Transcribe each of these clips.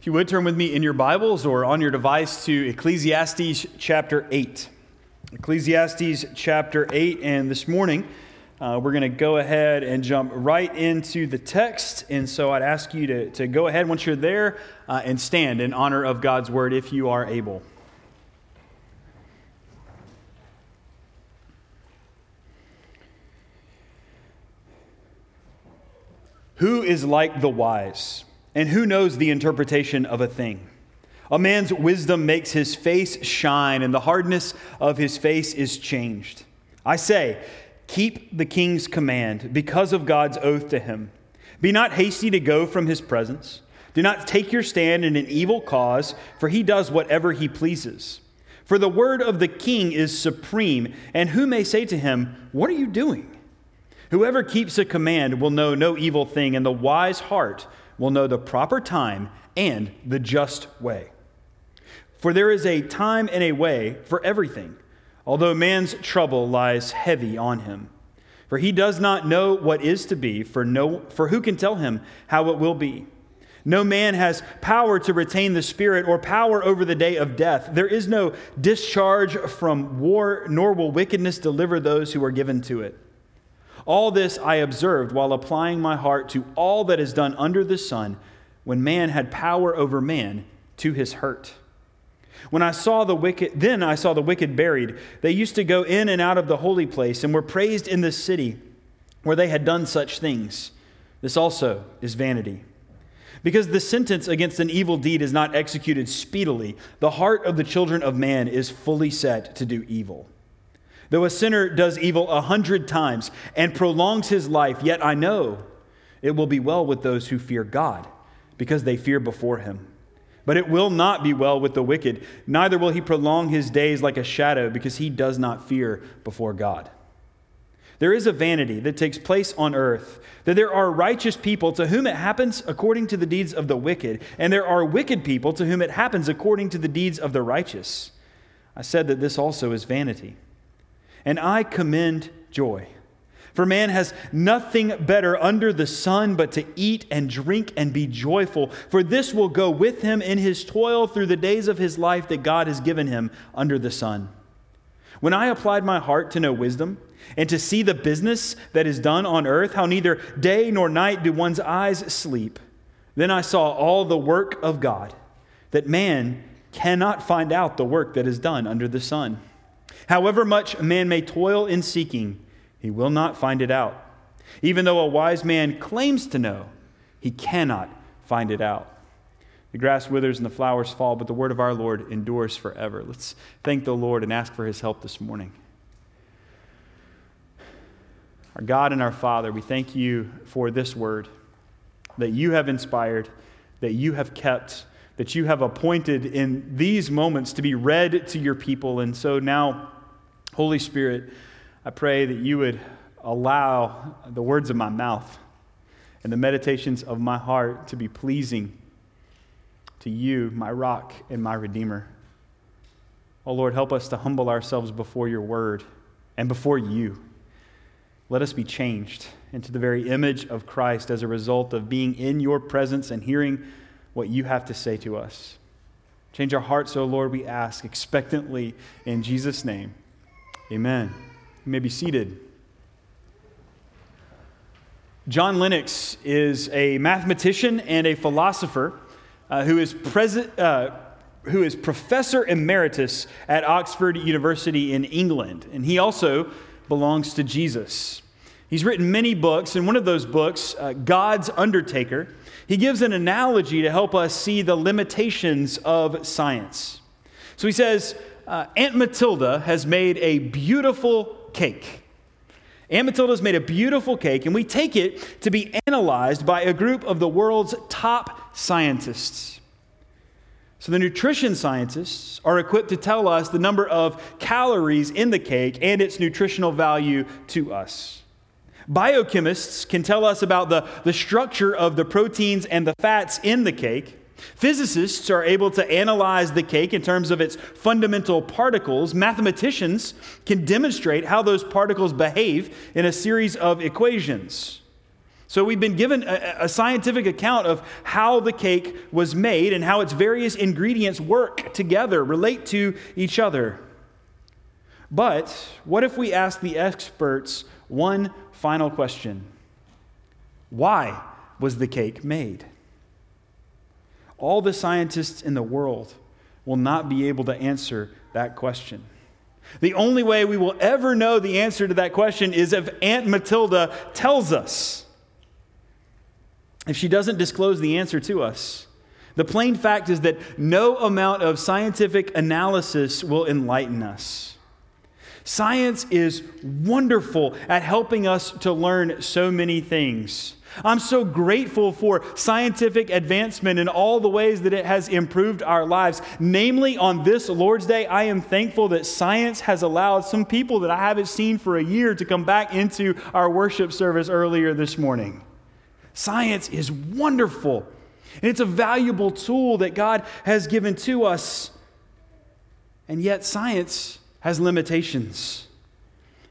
If you would turn with me in your Bibles or on your device to Ecclesiastes chapter 8. Ecclesiastes chapter 8, and this morning uh, we're going to go ahead and jump right into the text. And so I'd ask you to, to go ahead once you're there uh, and stand in honor of God's word if you are able. Who is like the wise? And who knows the interpretation of a thing? A man's wisdom makes his face shine, and the hardness of his face is changed. I say, keep the king's command because of God's oath to him. Be not hasty to go from his presence. Do not take your stand in an evil cause, for he does whatever he pleases. For the word of the king is supreme, and who may say to him, What are you doing? Whoever keeps a command will know no evil thing, and the wise heart will know the proper time and the just way. For there is a time and a way for everything, although man's trouble lies heavy on him. For he does not know what is to be, for, no, for who can tell him how it will be? No man has power to retain the spirit or power over the day of death. There is no discharge from war, nor will wickedness deliver those who are given to it. All this I observed while applying my heart to all that is done under the sun when man had power over man to his hurt. When I saw the wicked, then I saw the wicked buried. They used to go in and out of the holy place and were praised in the city where they had done such things. This also is vanity. Because the sentence against an evil deed is not executed speedily, the heart of the children of man is fully set to do evil. Though a sinner does evil a hundred times and prolongs his life, yet I know it will be well with those who fear God, because they fear before him. But it will not be well with the wicked, neither will he prolong his days like a shadow, because he does not fear before God. There is a vanity that takes place on earth, that there are righteous people to whom it happens according to the deeds of the wicked, and there are wicked people to whom it happens according to the deeds of the righteous. I said that this also is vanity and I commend joy. For man has nothing better under the sun but to eat and drink and be joyful, for this will go with him in his toil through the days of his life that God has given him under the sun. When I applied my heart to know wisdom and to see the business that is done on earth, how neither day nor night do one's eyes sleep, then I saw all the work of God, that man cannot find out the work that is done under the sun. However much a man may toil in seeking, he will not find it out. Even though a wise man claims to know, he cannot find it out. The grass withers and the flowers fall, but the word of our Lord endures forever. Let's thank the Lord and ask for his help this morning. Our God and our Father, we thank you for this word that you have inspired, that you have kept, that you have appointed in these moments to be read to your people. And so now, Holy Spirit, I pray that you would allow the words of my mouth and the meditations of my heart to be pleasing to you, my rock and my redeemer. Oh Lord, help us to humble ourselves before your word and before you. Let us be changed into the very image of Christ as a result of being in your presence and hearing what you have to say to us. Change our hearts, O oh Lord, we ask expectantly in Jesus' name. Amen. You may be seated. John Lennox is a mathematician and a philosopher uh, who, is present, uh, who is professor emeritus at Oxford University in England. And he also belongs to Jesus. He's written many books, and one of those books, uh, God's Undertaker, he gives an analogy to help us see the limitations of science. So he says, uh, Aunt Matilda has made a beautiful cake. Aunt Matilda has made a beautiful cake, and we take it to be analyzed by a group of the world's top scientists. So, the nutrition scientists are equipped to tell us the number of calories in the cake and its nutritional value to us. Biochemists can tell us about the, the structure of the proteins and the fats in the cake. Physicists are able to analyze the cake in terms of its fundamental particles. Mathematicians can demonstrate how those particles behave in a series of equations. So, we've been given a, a, scientific account of how the cake was made and how its various ingredients work together, relate to each other. But what if we ask the experts one final question Why was the cake made? All the scientists in the world will not be able to answer that question. The only way we will ever know the answer to that question is if Aunt Matilda tells us if she doesn't disclose the answer to us. The plain fact is that no amount of scientific analysis will enlighten us. Science is wonderful at helping us to learn so many things. I'm so grateful for scientific advancement in all the ways that it has improved our lives. Namely, on this Lord's Day, I am thankful that science has allowed some people that I haven't seen for a year to come back into our worship service earlier this morning. Science is wonderful, and it's a valuable tool that God has given to us. And yet, science has limitations.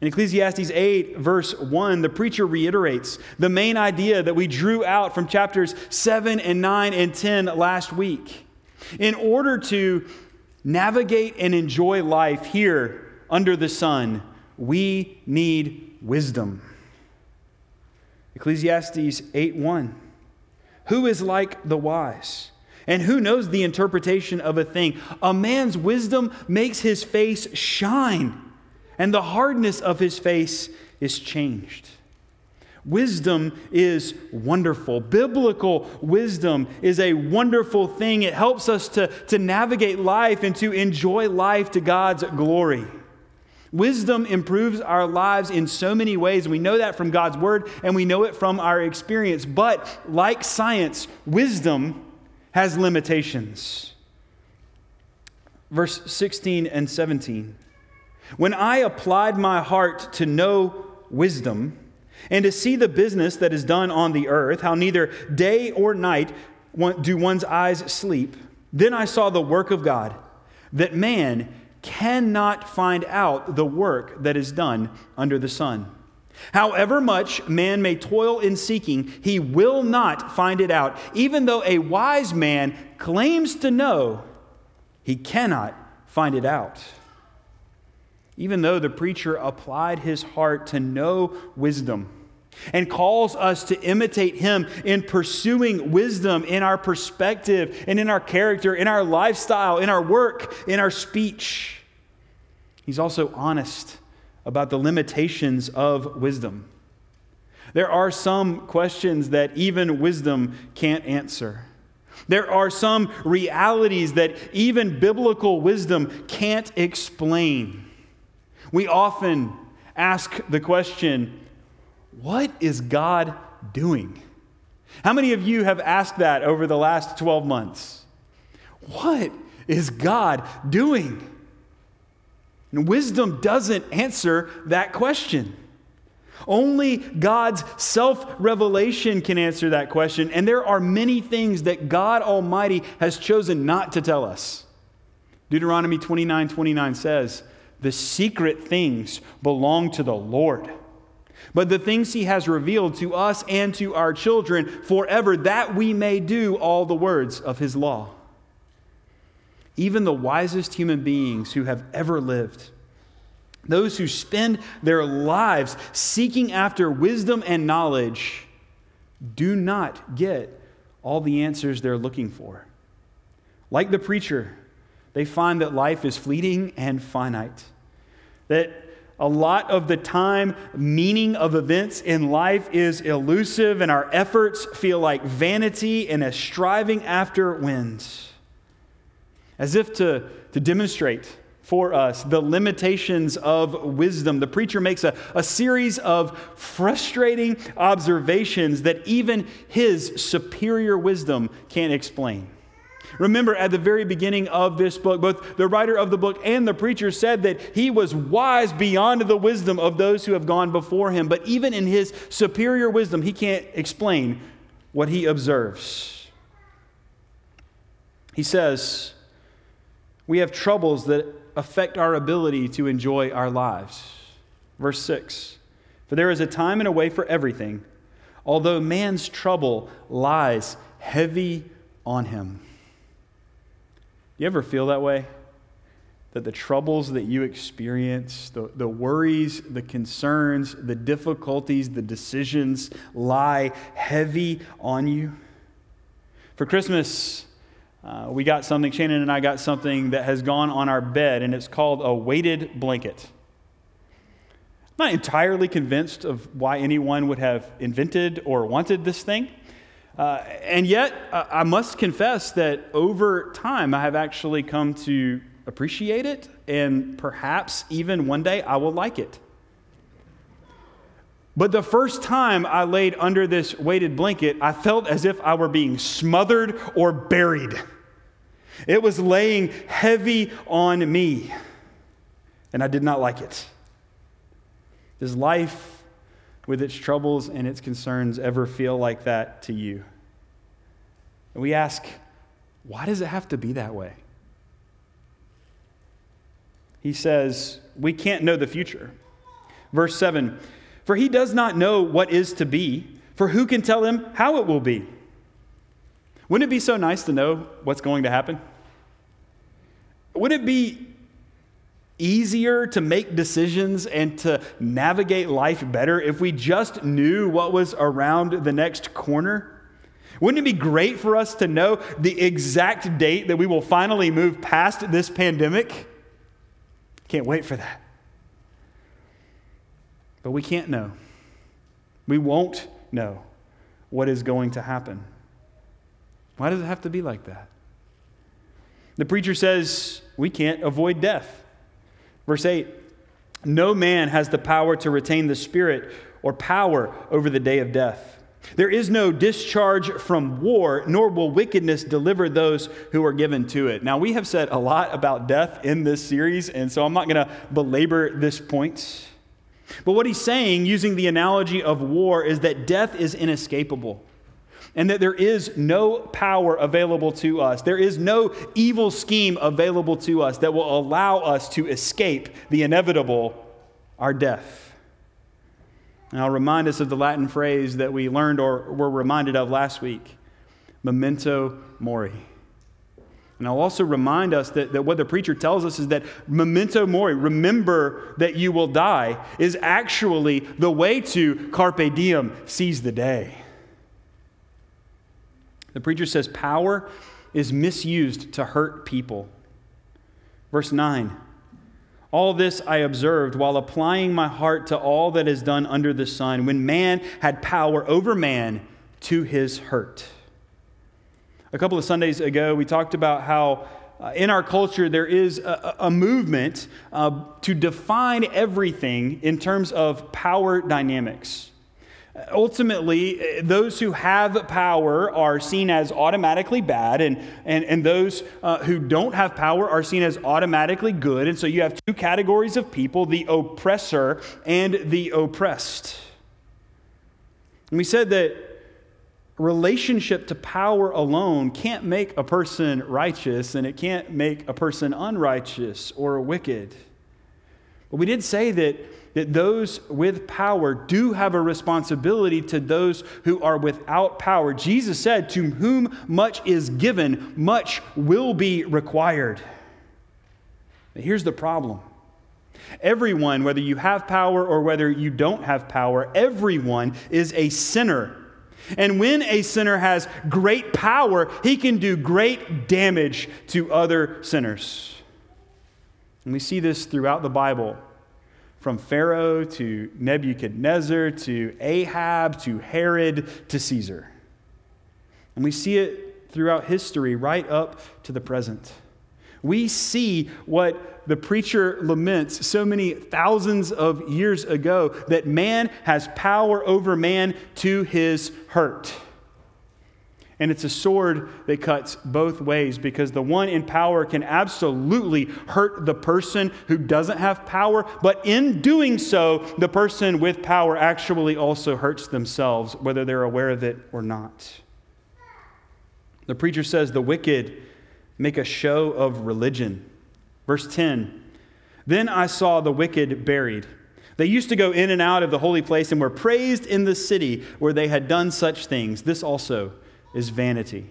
In Ecclesiastes 8, verse 1, the preacher reiterates the main idea that we drew out from chapters 7 and 9 and 10 last week. In order to navigate and enjoy life here under the sun, we need wisdom. Ecclesiastes 8 1. Who is like the wise? And who knows the interpretation of a thing? A man's wisdom makes his face shine, and the hardness of his face is changed. Wisdom is wonderful. Biblical wisdom is a wonderful thing. It helps us to, to navigate life and to enjoy life to God's glory. Wisdom improves our lives in so many ways. We know that from God's word and we know it from our experience. But like science, wisdom has limitations. Verse 16 and 17. When I applied my heart to know wisdom and to see the business that is done on the earth, how neither day or night do one's eyes sleep, then I saw the work of God, that man cannot find out the work that is done under the sun. However much man may toil in seeking, he will not find it out. Even though a wise man claims to know, he cannot find it out. Even though the preacher applied his heart to know wisdom and calls us to imitate him in pursuing wisdom in our perspective and in our character, in our lifestyle, in our work, in our speech. He's also honest about the limitations of wisdom. There are some questions that even wisdom can't answer. There are some realities that even biblical wisdom can't explain. We often ask the question, what is God doing? How many of you have asked that over the last 12 months? What is God doing? And wisdom doesn't answer that question. Only God's self revelation can answer that question, and there are many things that God Almighty has chosen not to tell us. Deuteronomy 29 29 says, The secret things belong to the Lord but the things he has revealed to us and to our children forever, that we may do all the words of his law. Even the wisest human beings who have ever lived, those who spend their lives seeking after wisdom and knowledge, do not get all the answers they're looking for. Like the preacher, they find that life is fleeting and finite, that a lot of the time, meaning of events in life is elusive, and our efforts feel like vanity and a striving after wins. As if to, to demonstrate for us the limitations of wisdom, the preacher makes a, a series of frustrating observations that even his superior wisdom can't explain. Remember, at the very beginning of this book, both the writer of the book and the preacher said that he was wise beyond the wisdom of those who have gone before him. But even in his superior wisdom, he can't explain what he observes. He says, We have troubles that affect our ability to enjoy our lives. Verse 6 For there is a time and a way for everything although man's trouble lies heavy on him. You ever feel that way? That the troubles that you experience, the, the worries, the concerns, the difficulties, the decisions lie heavy on you? For Christmas, uh, we got something, Shannon and I got something that has gone on our bed, and it's called a weighted blanket. I'm not entirely convinced of why anyone would have invented or wanted this thing. Uh, and yet, uh, I must confess that over time, I have actually come to appreciate it, and perhaps even one day I will like it. But the first time I laid under this weighted blanket, I felt as if I were being smothered or buried. It was laying heavy on me, and I did not like it. Does life, with its troubles and its concerns, ever feel like that to you? And we ask, why does it have to be that way? He says, we can't know the future. Verse 7 For he does not know what is to be, for who can tell him how it will be? Wouldn't it be so nice to know what's going to happen? Wouldn't it be easier to make decisions and to navigate life better if we just knew what was around the next corner? Wouldn't it be great for us to know the exact date that we will finally move past this pandemic? Can't wait for that. But we can't know. We won't know what is going to happen. Why does it have to be like that? The preacher says we can't avoid death. Verse 8 No man has the power to retain the Spirit or power over the day of death. There is no discharge from war, nor will wickedness deliver those who are given to it. Now, we have said a lot about death in this series, and so I'm not going to belabor this point. But what he's saying, using the analogy of war, is that death is inescapable and that there is no power available to us. There is no evil scheme available to us that will allow us to escape the inevitable, our death. And I'll remind us of the Latin phrase that we learned or were reminded of last week memento mori. And I'll also remind us that, that what the preacher tells us is that memento mori, remember that you will die, is actually the way to carpe diem, seize the day. The preacher says power is misused to hurt people. Verse 9 all this I observed while applying my heart to all that is done under the sun, when man had power over man to his hurt. A couple of Sundays ago, we talked about how uh, in our culture there is a, a movement uh, to define everything in terms of power dynamics. Ultimately, those who have power are seen as automatically bad, and, and, and those uh, who don't have power are seen as automatically good. And so you have two categories of people the oppressor and the oppressed. And we said that relationship to power alone can't make a person righteous, and it can't make a person unrighteous or wicked. But we did say that that those with power do have a responsibility to those who are without power. Jesus said, To whom much is given, much will be required. But here's the problem everyone, whether you have power or whether you don't have power, everyone is a sinner. And when a sinner has great power, he can do great damage to other sinners. And we see this throughout the Bible from Pharaoh to Nebuchadnezzar to Ahab to Herod to Caesar. And we see it throughout history, right up to the present. We see what the preacher laments so many thousands of years ago that man has power over man to his hurt. And it's a sword that cuts both ways because the one in power can absolutely hurt the person who doesn't have power, but in doing so, the person with power actually also hurts themselves, whether they're aware of it or not. The preacher says the wicked make a show of religion. Verse 10 Then I saw the wicked buried They used to go in and out of the holy place and were praised in the city where they had done such things. This also is vanity.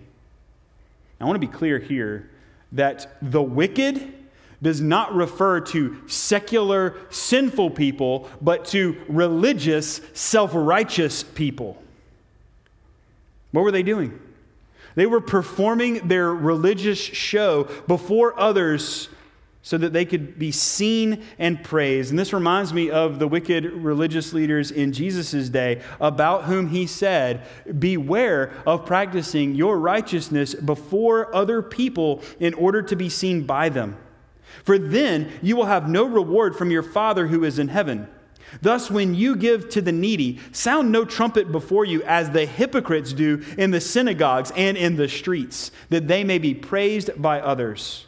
I want to be clear here that the wicked does not refer to secular, sinful people, but to religious, self righteous people. What were they doing? They were performing their religious show before others so that they could be seen and praised. And this reminds me of the wicked religious leaders in Jesus' day, about whom he said, Beware of practicing your righteousness before other people in order to be seen by them. For then you will have no reward from your Father who is in heaven. Thus, when you give to the needy, sound no trumpet before you as the hypocrites do in the synagogues and in the streets, that they may be praised by others.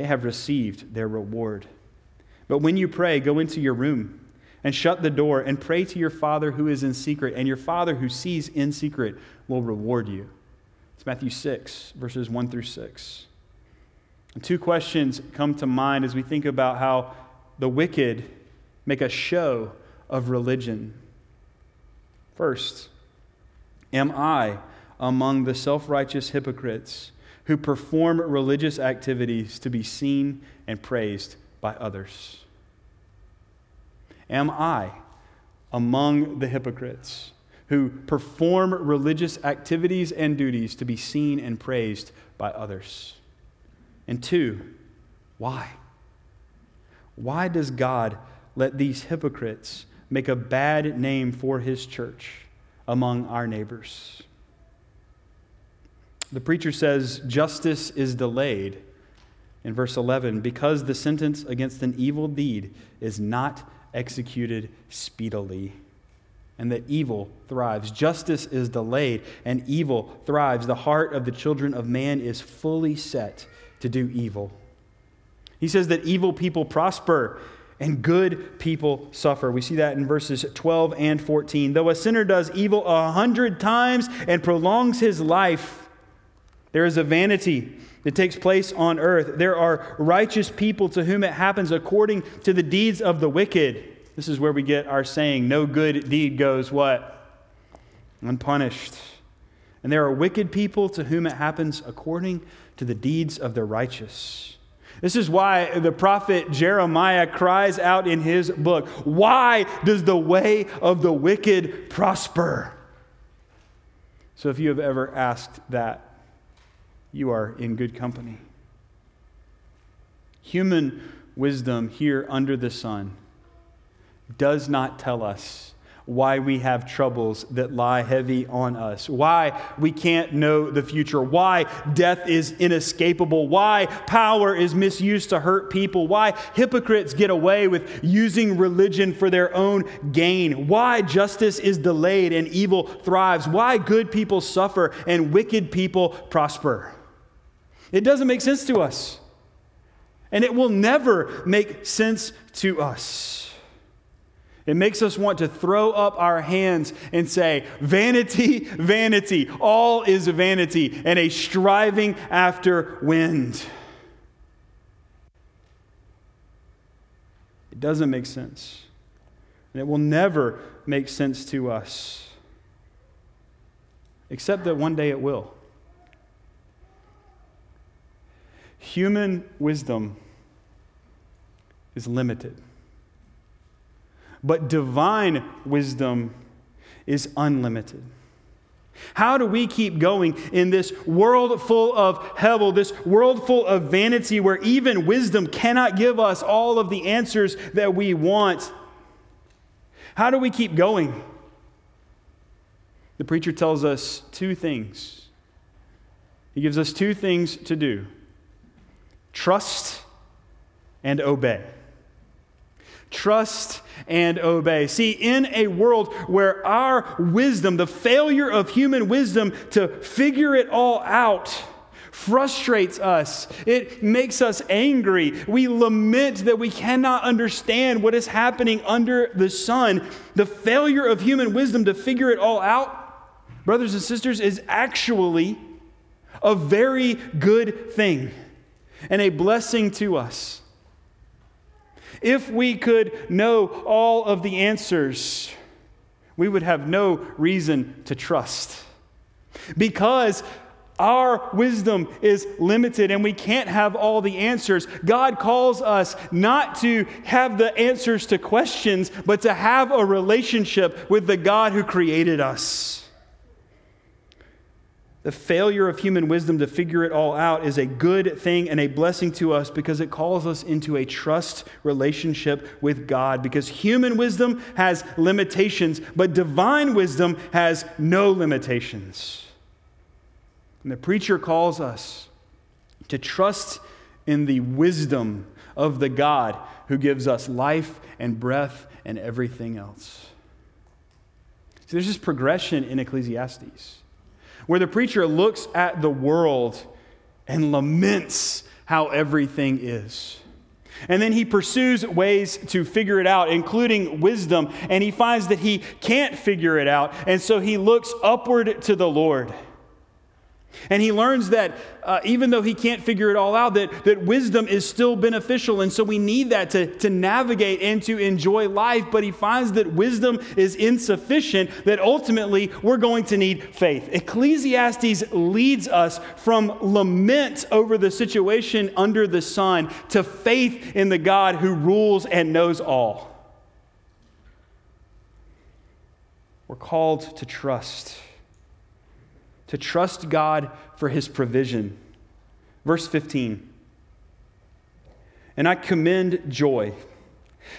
they have received their reward. But when you pray, go into your room and shut the door and pray to your Father who is in secret, and your Father who sees in secret will reward you. It's Matthew 6, verses 1 through 6. And two questions come to mind as we think about how the wicked make a show of religion. First, am I among the self righteous hypocrites who perform religious activities to be seen and praised by others? Am I among the hypocrites who perform religious activities and duties to be seen and praised by others? And two, why? Why does God let these hypocrites make a bad name for his church among our neighbors? The preacher says justice is delayed in verse 11 because the sentence against an evil deed is not executed speedily and that evil thrives. Justice is delayed and evil thrives. The heart of the children of man is fully set to do evil. He says that evil people prosper and good people suffer. We see that in verses 12 and 14. Though a sinner does evil a hundred times and prolongs his life, there is a vanity that takes place on earth. There are righteous people to whom it happens according to the deeds of the wicked. This is where we get our saying, no good deed goes what? Unpunished. And there are wicked people to whom it happens according to the deeds of the righteous. This is why the prophet Jeremiah cries out in his book, Why does the way of the wicked prosper? So if you have ever asked that, you are in good company. Human wisdom here under the sun does not tell us why we have troubles that lie heavy on us, why we can't know the future, why death is inescapable, why power is misused to hurt people, why hypocrites get away with using religion for their own gain, why justice is delayed and evil thrives, why good people suffer and wicked people prosper. It doesn't make sense to us. And it will never make sense to us. It makes us want to throw up our hands and say, Vanity, vanity, all is vanity, and a striving after wind. It doesn't make sense. And it will never make sense to us, except that one day it will. Human wisdom is limited. But divine wisdom is unlimited. How do we keep going in this world full of hevel, this world full of vanity where even wisdom cannot give us all of the answers that we want? How do we keep going? The preacher tells us two things. He gives us two things to do trust and obey. Trust and obey. See, in a world where our wisdom, the failure of human wisdom to figure it all out, frustrates us. It makes us angry. We lament that we cannot understand what is happening under the sun. The failure of human wisdom to figure it all out, brothers and sisters, is actually a very good thing and a blessing to us. If we could know all of the answers, we would have no reason to trust. Because our wisdom is limited and we can't have all the answers. God calls us not to have the answers to questions, but to have a relationship with the God who created us. The failure of human wisdom to figure it all out is a good thing and a blessing to us because it calls us into a trust relationship with God. Because human wisdom has limitations, but divine wisdom has no limitations. And the preacher calls us to trust in the wisdom of the God who gives us life and breath and everything else. So there's this progression in Ecclesiastes where the preacher looks at the world and laments how everything is. And then he pursues ways to figure it out, including wisdom, and he finds that he can't figure it out. And so he looks upward to the Lord. And he learns that uh, even though he can't figure it all out, that, that wisdom is still beneficial. And so we need that to, to navigate and to enjoy life. But he finds that wisdom is insufficient, that ultimately we're going to need faith. Ecclesiastes leads us from lament over the situation under the sun to faith in the God who rules and knows all. We're called to trust to trust God for his provision. Verse 15 And I commend joy.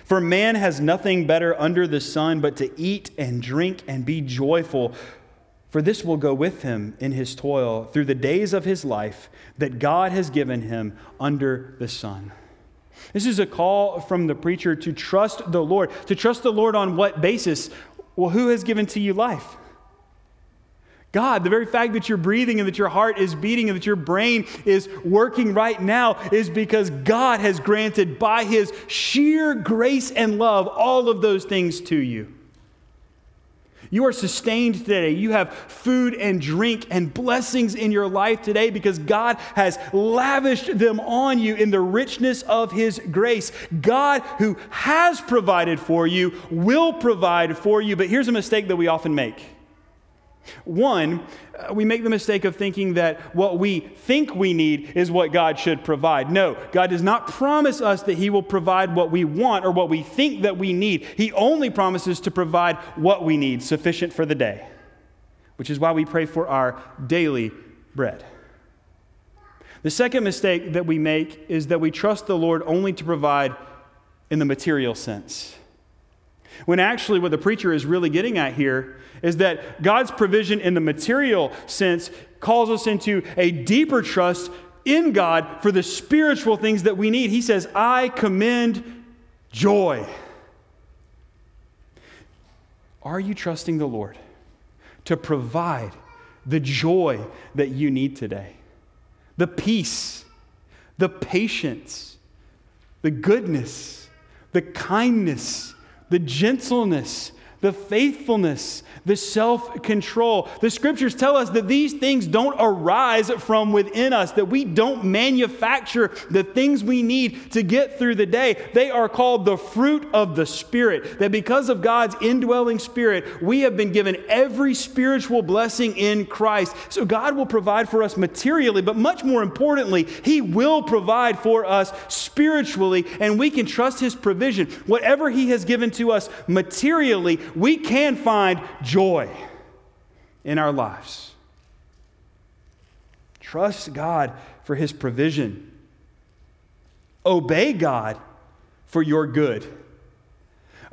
For man has nothing better under the sun but to eat and drink and be joyful, for this will go with him in his toil through the days of his life that God has given him under the sun. This is a call from the preacher to trust the Lord. To trust the Lord on what basis? Well, who has given to you life? God, the very fact that you're breathing and that your heart is beating and that your brain is working right now is because God has granted by His sheer grace and love all of those things to you. You are sustained today. You have food and drink and blessings in your life today because God has lavished them on you in the richness of His grace. God, who has provided for you, will provide for you. But here's a mistake that we often make one, uh, we make the mistake of thinking that what we think we need is what God should provide. No, God does not promise us that He will provide what we want or what we think that we need. He only promises to provide what we need, sufficient for the day, which is why we pray for our daily bread. The second mistake that we make is that we trust the Lord only to provide in the material sense. When actually, what the preacher is really getting at here is that God's provision in the material sense calls us into a deeper trust in God for the spiritual things that we need. He says, I commend joy. Are you trusting the Lord to provide the joy that you need today? The peace, the patience, the goodness, the kindness, the gentleness, the faithfulness, the self control. The scriptures tell us that these things don't arise from within us, that we don't manufacture the things we need to get through the day. They are called the fruit of the Spirit. That because of God's indwelling Spirit, we have been given every spiritual blessing in Christ. So God will provide for us materially, but much more importantly, He will provide for us spiritually, and we can trust His provision. Whatever He has given to us materially, we can find joy in our lives. Trust God for His provision. Obey God for your good.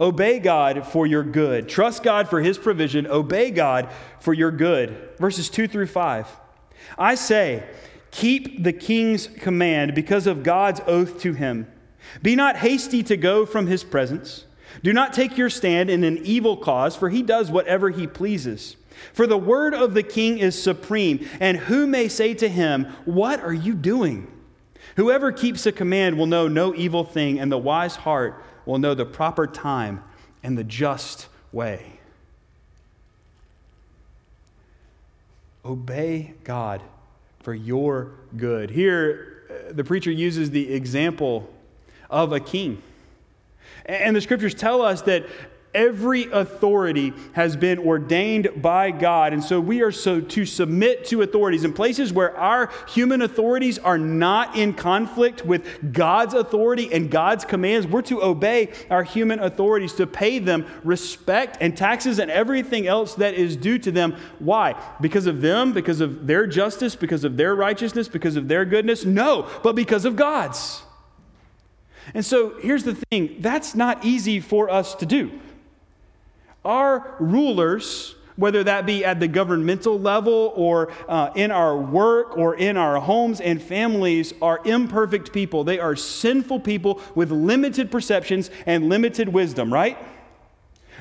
Obey God for your good. Trust God for His provision. Obey God for your good. Verses 2 through 5. I say, keep the king's command because of God's oath to him Be not hasty to go from his presence. Do not take your stand in an evil cause, for he does whatever he pleases. For the word of the king is supreme, and who may say to him, What are you doing? Whoever keeps a command will know no evil thing, and the wise heart will know the proper time and the just way. Obey God for your good. Here, uh, the preacher uses the example of a king. And the scriptures tell us that every authority has been ordained by God. And so we are so to submit to authorities in places where our human authorities are not in conflict with God's authority and God's commands. We're to obey our human authorities, to pay them respect and taxes and everything else that is due to them. Why? Because of them, because of their justice, because of their righteousness, because of their goodness? No, but because of God's. And so here's the thing that's not easy for us to do. Our rulers, whether that be at the governmental level or uh, in our work or in our homes and families, are imperfect people. They are sinful people with limited perceptions and limited wisdom, right?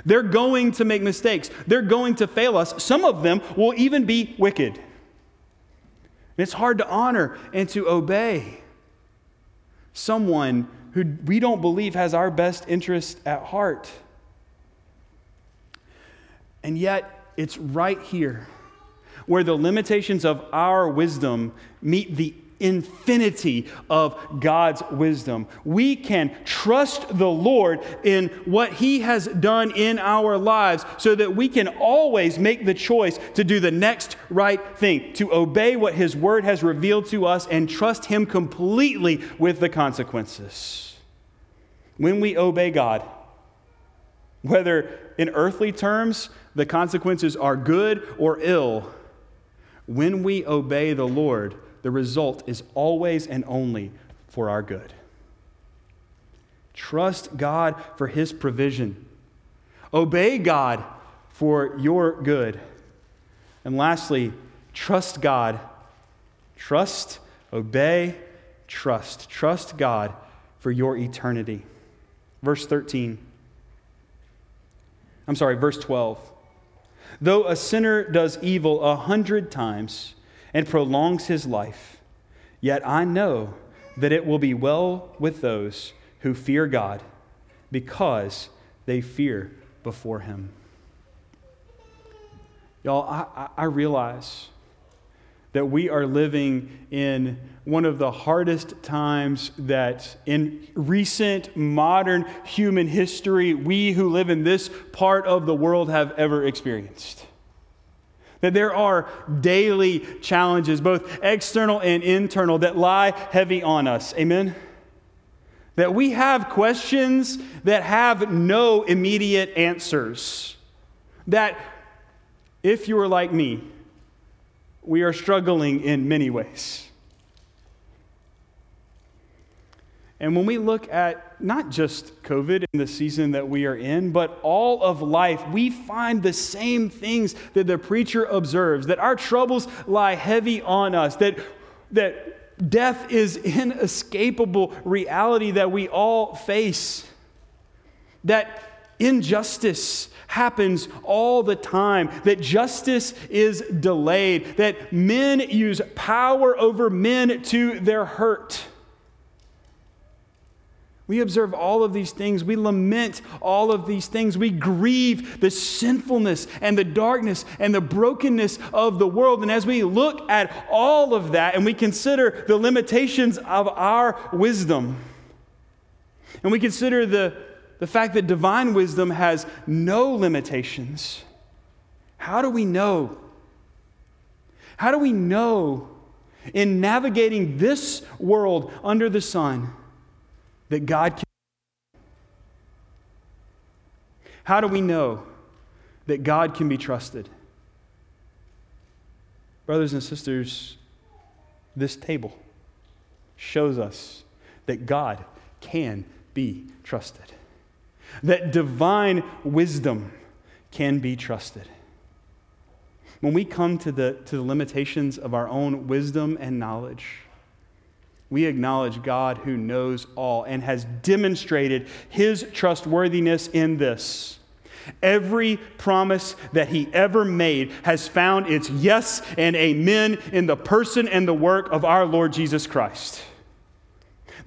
They're going to make mistakes. They're going to fail us. Some of them will even be wicked. And It's hard to honor and to obey someone who we don't believe has our best interest at heart. And yet, it's right here where the limitations of our wisdom meet the infinity of God's wisdom. We can trust the Lord in what He has done in our lives so that we can always make the choice to do the next right thing, to obey what His Word has revealed to us and trust Him completely with the consequences. When we obey God, whether in earthly terms the consequences are good or ill, when we obey the Lord, the result is always and only for our good. Trust God for His provision. Obey God for your good. And lastly, trust God. Trust, obey, trust. Trust God for your eternity. Verse 13. I'm sorry, verse 12. Though a sinner does evil a hundred times and prolongs his life, yet I know that it will be well with those who fear God because they fear before him. Y'all, I, I realize that we are living in one of the hardest times that in recent modern human history we who live in this part of the world have ever experienced. That there are daily challenges, both external and internal, that lie heavy on us. Amen? That we have questions that have no immediate answers. That if you are like me, we are struggling in many ways. And when we look at not just COVID in the season that we are in, but all of life, we find the same things that the preacher observes that our troubles lie heavy on us, that, that death is inescapable reality that we all face, that injustice happens all the time, that justice is delayed, that men use power over men to their hurt. We observe all of these things. We lament all of these things. We grieve the sinfulness and the darkness and the brokenness of the world. And as we look at all of that and we consider the limitations of our wisdom, and we consider the the fact that divine wisdom has no limitations, how do we know? How do we know in navigating this world under the sun that God can? How do we know that God can be trusted? Brothers and sisters, this table shows us that God can be trusted that divine wisdom can be trusted. When we come to the, to the limitations of our own wisdom and knowledge, we acknowledge God who knows all and has demonstrated his trustworthiness in this. Every promise that he ever made has found its yes and amen in the person and the work of our Lord Jesus Christ.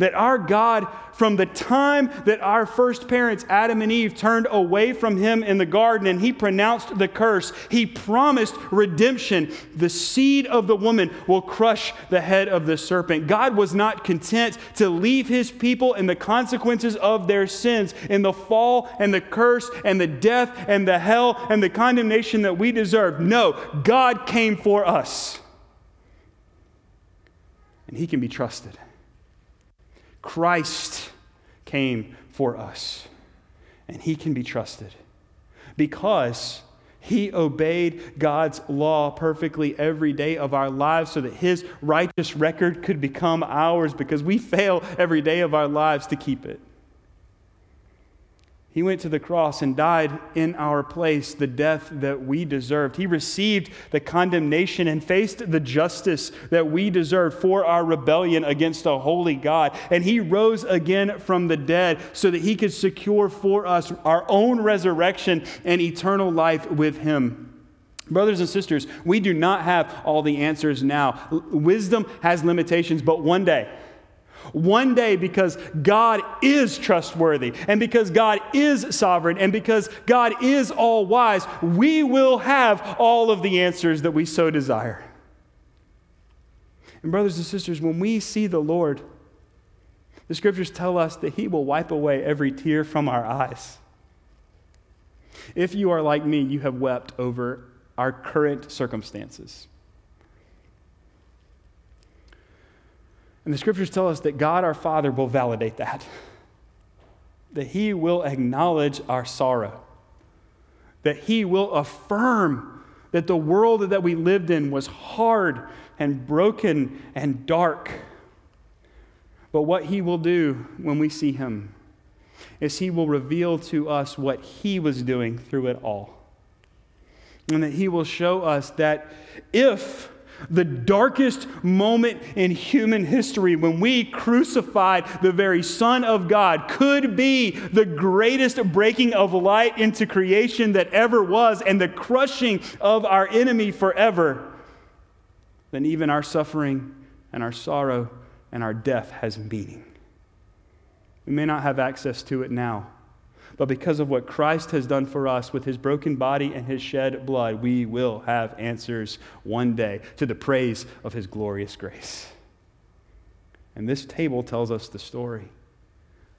That our God, from the time that our first parents, Adam and Eve, turned away from him in the garden and he pronounced the curse, he promised redemption. The seed of the woman will crush the head of the serpent. God was not content to leave his people in the consequences of their sins, in the fall and the curse and the death and the hell and the condemnation that we deserve. No, God came for us. And he can be trusted. Christ came for us, and he can be trusted because he obeyed God's law perfectly every day of our lives so that his righteous record could become ours because we fail every day of our lives to keep it. He went to the cross and died in our place the death that we deserved. He received the condemnation and faced the justice that we deserved for our rebellion against a holy God. And he rose again from the dead so that he could secure for us our own resurrection and eternal life with him. Brothers and sisters, we do not have all the answers now. Wisdom has limitations, but one day, one day, because God is trustworthy and because God is sovereign and because God is all wise, we will have all of the answers that we so desire. And, brothers and sisters, when we see the Lord, the scriptures tell us that He will wipe away every tear from our eyes. If you are like me, you have wept over our current circumstances. And the scriptures tell us that God our Father will validate that, that He will acknowledge our sorrow, that He will affirm that the world that we lived in was hard and broken and dark. But what He will do when we see Him is He will reveal to us what He was doing through it all. And that He will show us that if the darkest moment in human history when we crucified the very Son of God could be the greatest breaking of light into creation that ever was and the crushing of our enemy forever, then even our suffering and our sorrow and our death has meaning. We may not have access to it now but because of what Christ has done for us with his broken body and his shed blood, we will have answers one day to the praise of his glorious grace. And this table tells us the story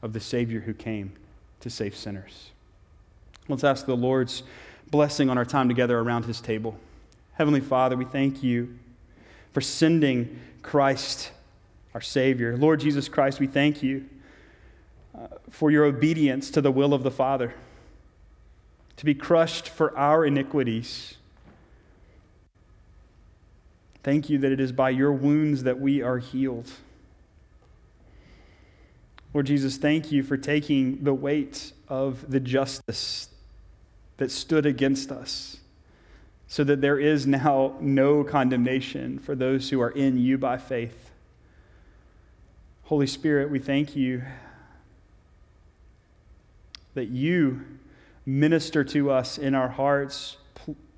of the Savior who came to save sinners. Let's ask the Lord's blessing on our time together around his table. Heavenly Father, we thank you for sending Christ, our Savior. Lord Jesus Christ, we thank you for your obedience to the will of the Father, to be crushed for our iniquities. Thank you that it is by your wounds that we are healed. Lord Jesus, thank you for taking the weight of the justice that stood against us, so that there is now no condemnation for those who are in you by faith. Holy Spirit, we thank you that you minister to us in our hearts,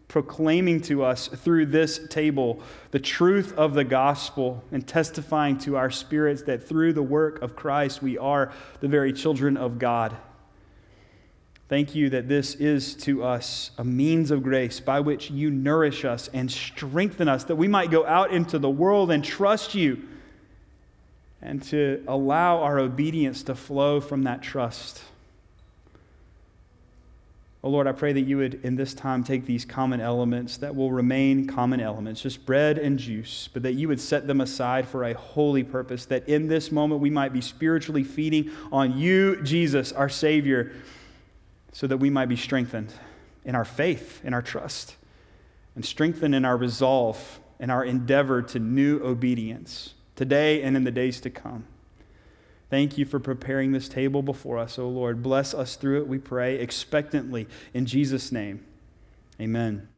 proclaiming to us through this table the truth of the gospel and testifying to our spirits that through the work of Christ we are the very children of God. Thank you that this is to us a means of grace by which you nourish us and strengthen us, that we might go out into the world and trust you and to allow our obedience to flow from that trust. Oh Lord, I pray that you would in this time take these common elements that will remain common elements, just bread and juice, but that you would set them aside for a holy purpose, that in this moment we might be spiritually feeding on you, Jesus, our Savior, so that we might be strengthened in our faith, in our trust, and strengthened in our resolve and our endeavor to new obedience today and in the days to come. Thank you for preparing this table before us, O Lord. Bless us through it, we pray, expectantly. In Jesus' name, amen.